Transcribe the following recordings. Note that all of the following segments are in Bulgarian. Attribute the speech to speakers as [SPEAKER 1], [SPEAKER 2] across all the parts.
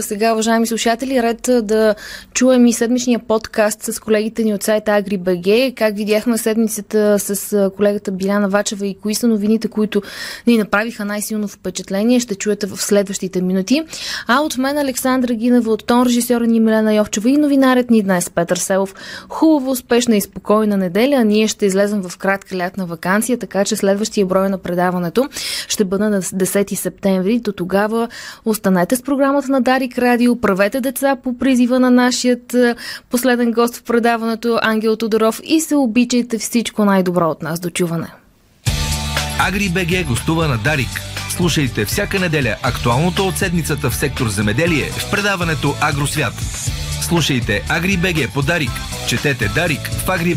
[SPEAKER 1] Сега, уважаеми слушатели, ред да чуем и седмичния подкаст с колегите ни от сайта AgriBG. Как видяхме седмицата с колегата Биляна Вачева и кои са новините, които ни направиха най-силно впечатление, ще чуете в следващите минути. А от мен Александра Гинева, от тон режисьора ни Милена Йовчева и новинарят ни днес Петър Селов. Хубаво, успешна и спокойна неделя. Ние ще излезем в кратка лятна вакансия, така че следващия брой на предаването ще бъде на 10 септември. До тогава останете с програмата на Дарик Радио. Правете деца по призива на нашият е, последен гост в предаването Ангел Тодоров и се обичайте всичко най-добро от нас. До чуване.
[SPEAKER 2] Агри БГ гостува на Дарик. Слушайте всяка неделя актуалното от седмицата в сектор земеделие в предаването Агросвят. Слушайте Агри БГ по Дарик. Четете Дарик в Агри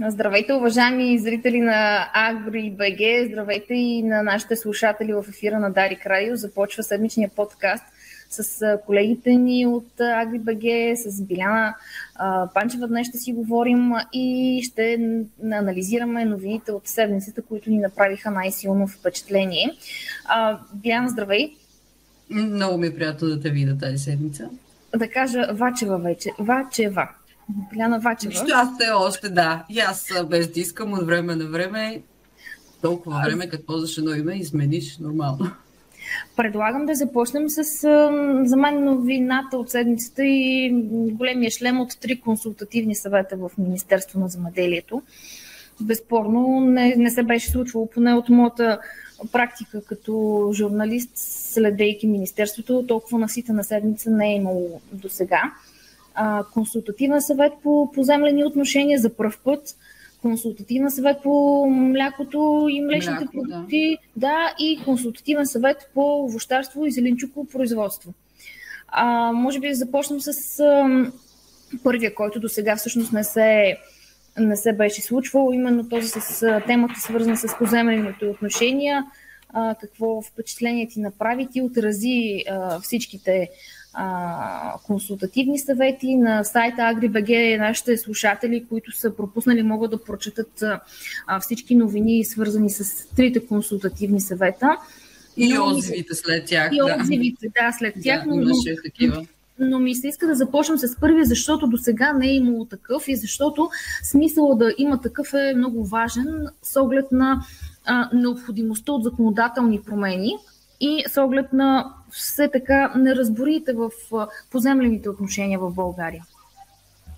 [SPEAKER 1] Здравейте, уважаеми зрители на Агри БГ, здравейте и на нашите слушатели в ефира на Дарик Радио. Започва седмичния подкаст с колегите ни от Агри БГ, с Биляна Панчева. Днес ще си говорим и ще анализираме новините от седмицата, които ни направиха най-силно впечатление. Биляна, здравей!
[SPEAKER 3] Много ми е приятно да те видя тази седмица.
[SPEAKER 1] Да кажа Вачева вече. Вачева. Биляна Вачева.
[SPEAKER 3] Нищо, аз те още, да. И аз без да искам от време на време, толкова аз... време, като ползваш едно име, измениш нормално.
[SPEAKER 1] Предлагам да започнем с за мен новината от седмицата и големия шлем от три консултативни съвета в Министерство на земеделието. Безспорно не, не се беше случвало, поне от моята практика като журналист, следейки Министерството, толкова наситена седмица не е имало до сега а, консултативен съвет по поземлени отношения за първ път, консултативен съвет по млякото и млечните Мляко, продукти, да. да, и консултативен съвет по овощарство и зеленчуково производство. А, може би да започнем с а, първия, който до сега всъщност не се, не се беше случвал, именно този с а, темата, свързана с поземлените отношения. А, какво впечатление ти направи, ти отрази а, всичките а, консултативни съвети. На сайта AgriBG нашите слушатели, които са пропуснали, могат да прочетат а, всички новини, свързани с трите консултативни съвета.
[SPEAKER 3] И но, отзивите след тях.
[SPEAKER 1] И да. отзивите, да, след тях.
[SPEAKER 3] Да, но, имаше такива
[SPEAKER 1] но ми се иска да започнем с първия, защото до сега не е имало такъв и защото смисъл да има такъв е много важен с оглед на а, необходимостта от законодателни промени и с оглед на все така неразборите в поземлените отношения в България?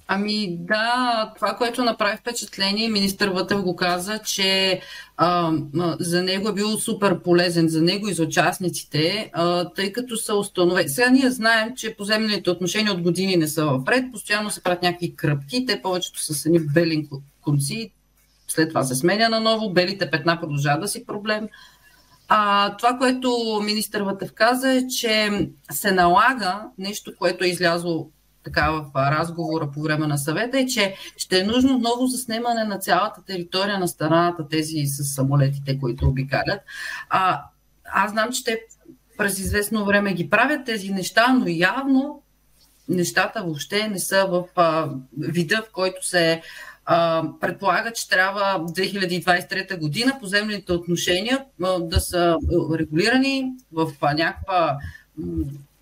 [SPEAKER 3] Ами да, това, което направи впечатление, министър Вътев го каза, че а, за него е бил супер полезен, за него и за участниците, а, тъй като са установени. Сега ние знаем, че поземлените отношения от години не са вред, постоянно се правят някакви кръпки, те повечето са с едни белин конци, след това се сменя на ново, белите петна продължават да си проблем. А, това, което министър Вътев каза е, че се налага нещо, което е излязло така в разговора по време на съвета, е, че ще е нужно ново заснемане на цялата територия на страната, тези с самолетите, които обикалят. А, аз знам, че те през известно време ги правят тези неща, но явно нещата въобще не са в а, вида, в който се предполага, че трябва 2023 година поземлените отношения да са регулирани в някаква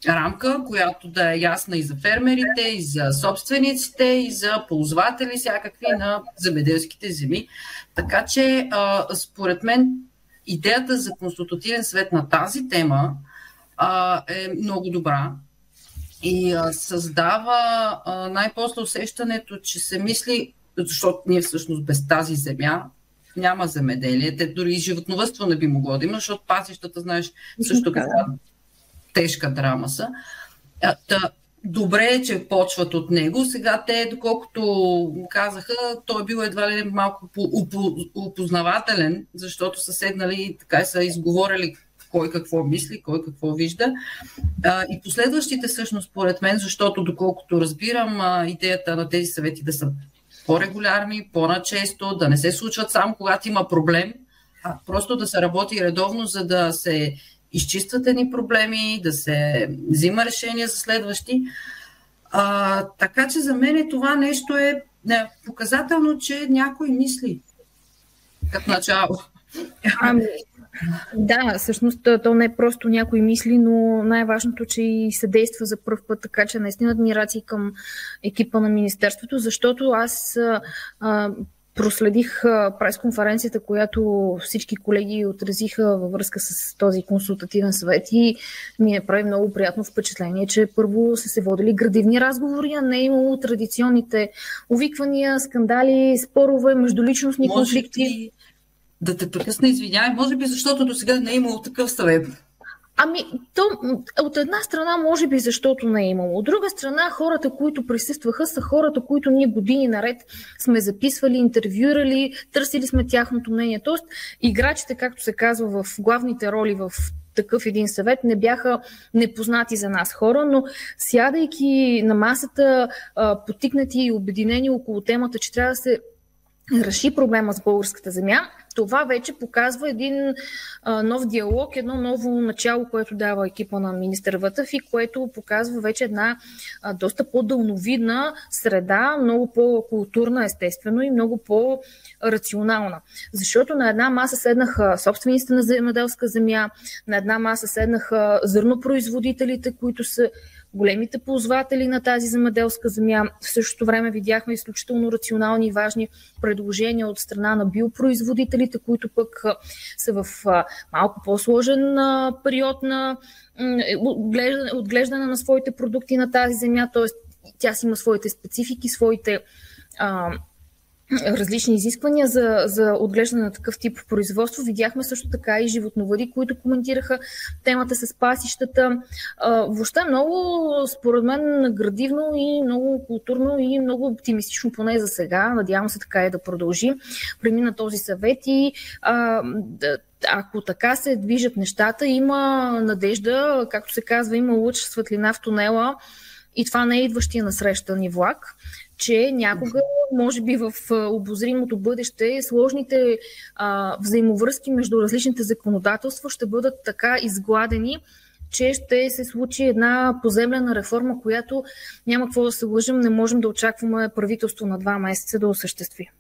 [SPEAKER 3] рамка, която да е ясна и за фермерите, и за собствениците, и за ползватели всякакви на земеделските земи. Така че, според мен, идеята за консултативен свет на тази тема е много добра и създава най-после усещането, че се мисли защото ние всъщност без тази земя няма земеделие. Те дори и животновътство не би могло да има, защото пасищата, знаеш, също каква тежка драма са. Та, добре е, че почват от него. Сега те, доколкото казаха, той е бил едва ли малко опознавателен, защото са седнали и така са изговорили кой какво мисли, кой какво вижда. А, и последващите всъщност, според мен, защото доколкото разбирам а, идеята на тези съвети да са по-регулярни, по-начесто, да не се случват само когато има проблем, а просто да се работи редовно, за да се изчистват едни проблеми, да се взима решения за следващи. А, така че за мен това нещо е не, показателно, че някой мисли. Като начало.
[SPEAKER 1] Ами, да, всъщност то не е просто някои мисли, но най-важното, че и се действа за първ път, така че наистина адмирации към екипа на Министерството, защото аз а, проследих пресконференцията, която всички колеги отразиха във връзка с този консултативен съвет и ми е прави много приятно впечатление, че първо са се водили градивни разговори, а не е имало традиционните увиквания, скандали, спорове, междуличностни конфликти.
[SPEAKER 3] Да те прекъсна, извинявай, може би защото до сега не е имало такъв съвет.
[SPEAKER 1] Ами, то, от една страна, може би защото не е имало. От друга страна, хората, които присъстваха, са хората, които ние години наред сме записвали, интервюирали, търсили сме тяхното мнение. Тоест, играчите, както се казва в главните роли в такъв един съвет не бяха непознати за нас хора, но сядайки на масата, потикнати и обединени около темата, че трябва да се реши проблема с българската земя, това вече показва един а, нов диалог, едно ново начало, което дава екипа на министър Вътъв и което показва вече една а, доста по-дълновидна среда, много по-културна, естествено, и много по-рационална. Защото на една маса седнаха собствениците на земеделска земя, на една маса седнаха зърнопроизводителите, които са големите ползватели на тази земеделска земя. В същото време видяхме изключително рационални и важни предложения от страна на биопроизводителите, които пък са в малко по-сложен период на отглеждане на своите продукти на тази земя, т.е. тя си има своите специфики, своите различни изисквания за, за отглеждане на такъв тип производство. Видяхме също така и животновъди, които коментираха темата с пасищата. въобще много, според мен, градивно и много културно и много оптимистично, поне за сега. Надявам се така и да продължи. Премина този съвет и а, ако така се движат нещата, има надежда, както се казва, има лъч светлина в тунела и това не е идващия на среща ни влак че някога, може би в обозримото бъдеще, сложните а, взаимовръзки между различните законодателства ще бъдат така изгладени, че ще се случи една поземлена реформа, която няма какво да се лъжим, не можем да очакваме правителство на два месеца да осъществи.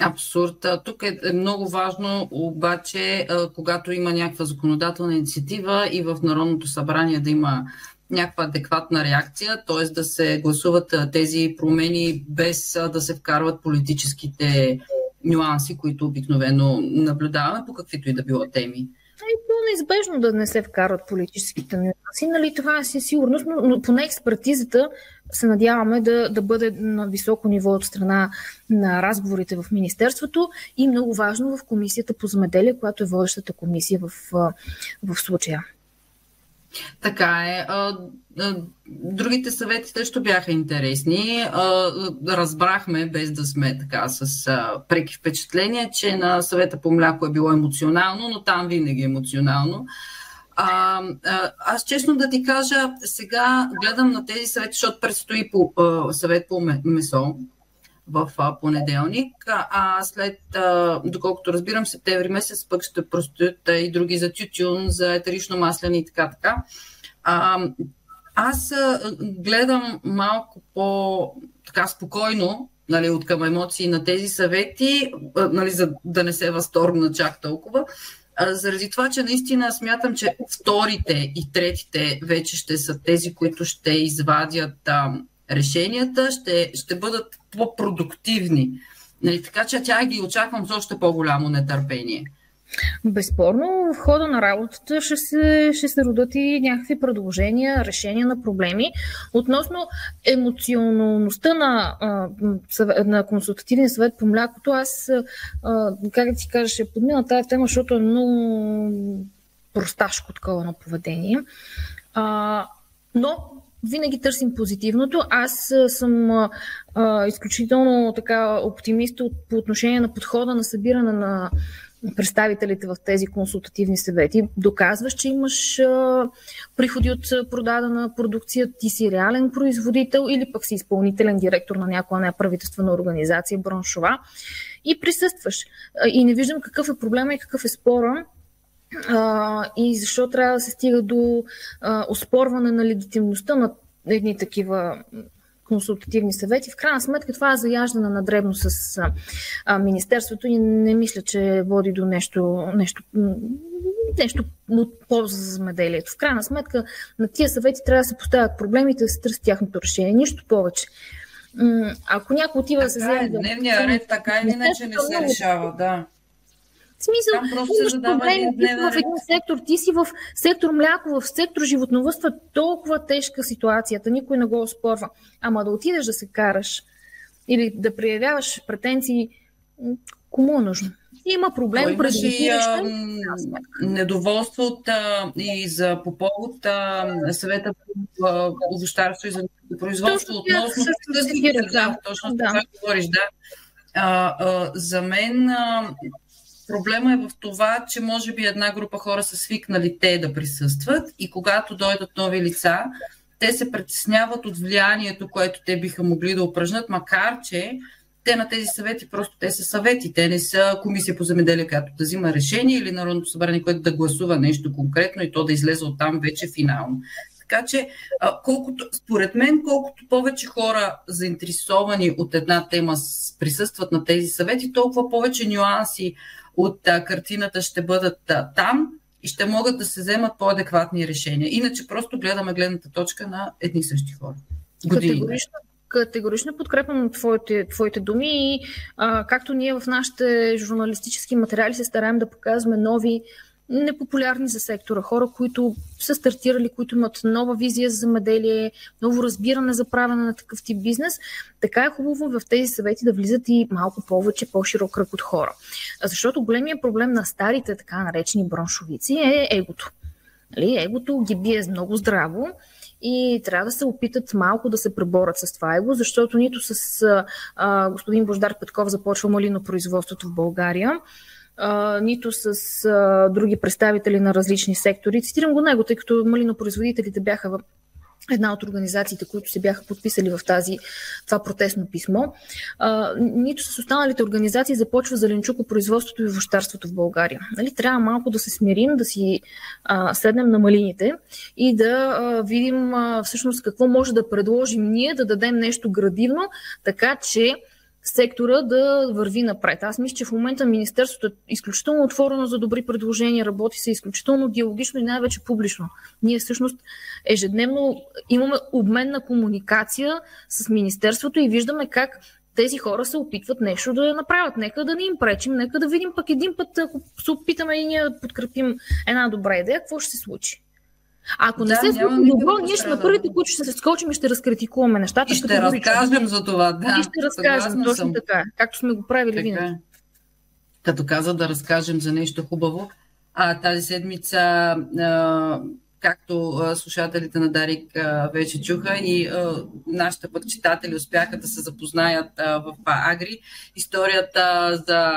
[SPEAKER 3] Абсурд. Тук е, е много важно, обаче, когато има някаква законодателна инициатива и в Народното събрание да има някаква адекватна реакция, т.е. да се гласуват тези промени без да се вкарват политическите нюанси, които обикновено наблюдаваме по каквито и да било теми.
[SPEAKER 1] И по-неизбежно да не се вкарват политическите нюанси, нали, това е си сигурност, но, но поне експертизата се надяваме да, да бъде на високо ниво от страна на разговорите в Министерството и много важно в Комисията по замеделие, която е водещата комисия в, в случая.
[SPEAKER 3] Така е. Другите съвети също бяха интересни. Разбрахме, без да сме така с преки впечатления, че на съвета по мляко е било емоционално, но там винаги е емоционално. А, аз честно да ти кажа, сега гледам на тези съвети, защото предстои по, съвет по месо, в понеделник, а след, доколкото разбирам, септември месец пък ще простоят и други за тютюн, за етерично масляни и така така. Аз гледам малко по така спокойно нали, от към емоции на тези съвети, нали, за да не се възторгна чак толкова, заради това, че наистина смятам, че вторите и третите вече ще са тези, които ще извадят а, решенията ще, ще бъдат по-продуктивни. Нали, така че тя ги очаквам с още по-голямо нетърпение.
[SPEAKER 1] Безспорно, в хода на работата ще се, ще се родят и някакви предложения, решения на проблеми. Относно емоционалността на, на консултативния съвет по млякото, аз, как да ти кажа, ще подмина тази тема, защото е много просташко такова на поведение. но винаги търсим позитивното. Аз съм а, изключително така оптимист по отношение на подхода на събиране на представителите в тези консултативни съвети. Доказваш, че имаш а, приходи от продадена продукция, ти си реален производител или пък си изпълнителен директор на някоя неправителствена организация, браншова и присъстваш. И не виждам какъв е проблема и какъв е спора а, и защо трябва да се стига до а, оспорване на легитимността на едни такива консултативни съвети. В крайна сметка това е заяждане на дребно с а, Министерството и не мисля, че води до нещо, нещо, нещо от полза за земеделието. В крайна сметка на тия съвети трябва да се поставят проблемите да се търси тяхното решение. Нищо повече. Ако някой отива да се вземе...
[SPEAKER 3] Е, дневния ред така или иначе не се решава, да.
[SPEAKER 1] В смисъл, имаш проблеми ти в един сектор, ти си в сектор мляко, в сектор животновътство, толкова тежка ситуацията, никой не го оспорва. Ама да отидеш да се караш или да проявяваш претенции, кому е нужно? Има проблем,
[SPEAKER 3] пред и а, недоволство от, а, и за по повод а, съвета по овощарство и за производство относно да, точно да. това говориш, да. А, а, за мен а, Проблема е в това, че може би една група хора са свикнали те да присъстват и когато дойдат нови лица, те се притесняват от влиянието, което те биха могли да упражнат, макар че те на тези съвети просто те са съвети. Те не са комисия по земеделие, която да взима решение или Народното събрание, което да гласува нещо конкретно и то да излезе от там вече финално. Така че, колкото, според мен, колкото повече хора заинтересовани от една тема присъстват на тези съвети, толкова повече нюанси от а, картината ще бъдат а, там и ще могат да се вземат по-адекватни решения. Иначе просто гледаме гледната точка на едни същи хора.
[SPEAKER 1] Години. Категорично, категорично подкрепям твоите, твоите думи и а, както ние в нашите журналистически материали се стараем да показваме нови непопулярни за сектора, хора, които са стартирали, които имат нова визия за замеделие, ново разбиране за правене на такъв тип бизнес, така е хубаво в тези съвети да влизат и малко повече, по-широк кръг от хора. Защото големия проблем на старите така наречени броншовици е егото. Нали? Егото ги бие много здраво и трябва да се опитат малко да се преборят с това его, защото нито с а, господин Бождар Петков започва малино производството в България, нито с а, други представители на различни сектори. Цитирам го него, тъй като малинопроизводителите бяха в една от организациите, които се бяха подписали в тази, това протестно писмо. А, нито с останалите организации започва зеленчукопроизводството и вощарството в България. Нали, трябва малко да се смирим, да си а, седнем на малините и да а, видим а, всъщност какво може да предложим ние, да дадем нещо градивно, така че сектора да върви напред. Аз мисля, че в момента Министерството е изключително отворено за добри предложения, работи се изключително диалогично и най-вече публично. Ние всъщност ежедневно имаме обмен на комуникация с Министерството и виждаме как тези хора се опитват нещо да направят. Нека да не им пречим, нека да видим пък един път, ако се опитаме и ние да подкрепим една добра идея, какво ще се случи. А ако да, не се случи добро, ние ще сме първите, които ще се скочим и ще разкритикуваме нещата.
[SPEAKER 3] И ще разкажем за това, да.
[SPEAKER 1] И ще разкажем, точно съм. така, както сме го правили така. винаги. Е.
[SPEAKER 3] Като каза да разкажем за нещо хубаво, а тази седмица а, както слушателите на Дарик вече чуха и нашите пък читатели успяха да се запознаят в Агри. Историята за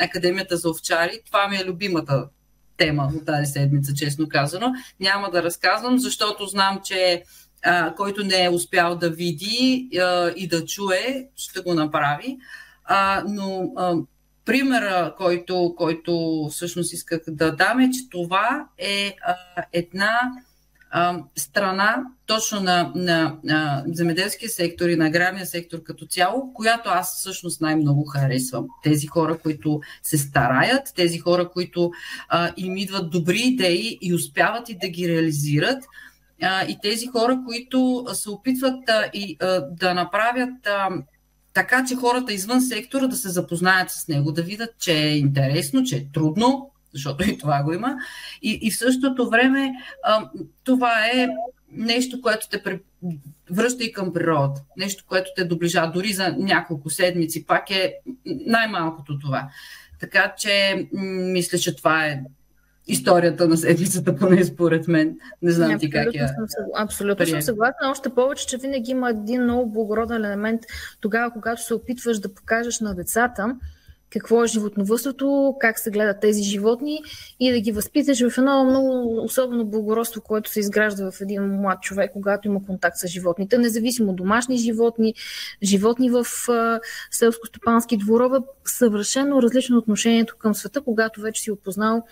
[SPEAKER 3] Академията за овчари, това ми е любимата тема от тази седмица, честно казано. Няма да разказвам, защото знам, че а, който не е успял да види а, и да чуе, ще го направи. А, но а, примера, който, който всъщност исках да дам е, че това е а, една страна точно на, на, на земеделския сектор и на аграрния сектор като цяло, която аз всъщност най-много харесвам. Тези хора, които се стараят, тези хора, които а, им идват добри идеи и успяват и да ги реализират, а, и тези хора, които се опитват а, и, а, да направят а, така, че хората извън сектора да се запознаят с него, да видят, че е интересно, че е трудно, защото и това го има. И, и в същото време а, това е нещо, което те връща и към природа. Нещо, което те доближа дори за няколко седмици. Пак е най-малкото това. Така че мисля, че това е историята на седмицата, поне според мен. Не знам Не, ти как
[SPEAKER 1] я. Съм, абсолютно съм съгласна. Още повече, че винаги има един много благороден елемент тогава, когато се опитваш да покажеш на децата, какво е животновъдството, как се гледат тези животни и да ги възпиташ в едно много особено благородство, което се изгражда в един млад човек, когато има контакт с животните, независимо домашни животни, животни в селско-стопански дворове, съвършено различно отношението към света, когато вече си опознал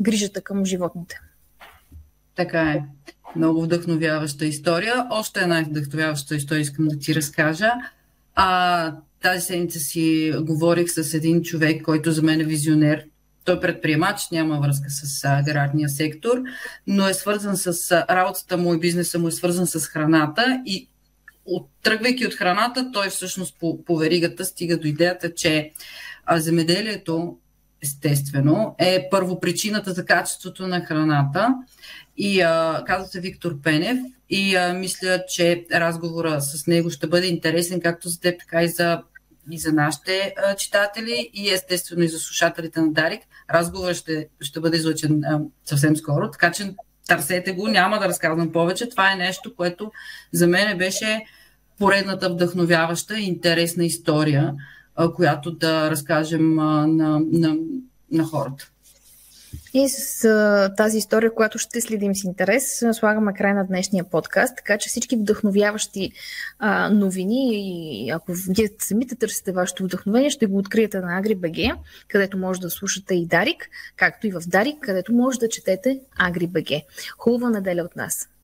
[SPEAKER 1] грижата към животните.
[SPEAKER 3] Така е. Много вдъхновяваща история. Още една вдъхновяваща история искам да ти разкажа. А, тази седмица си говорих с един човек, който за мен е визионер. Той е предприемач, няма връзка с аграрния сектор, но е свързан с работата му и бизнеса му е свързан с храната и тръгвайки от храната, той всъщност по, по веригата стига до идеята, че а, земеделието естествено, е първопричината за качеството на храната. И а, казва се Виктор Пенев и а, мисля, че разговора с него ще бъде интересен както за теб, така и за, и за нашите а, читатели и естествено и за слушателите на Дарик. Разговорът ще, ще бъде излъчен а, съвсем скоро, така че търсете го, няма да разказвам повече. Това е нещо, което за мен беше поредната вдъхновяваща и интересна история която да разкажем на, на, на хората.
[SPEAKER 1] И с а, тази история, която ще следим с интерес, слагаме край на днешния подкаст, така че всички вдъхновяващи а, новини и ако вие самите търсите вашето вдъхновение, ще го откриете на AgriBG, където може да слушате и Дарик, както и в Дарик, където може да четете AgriBG. Хубава неделя от нас!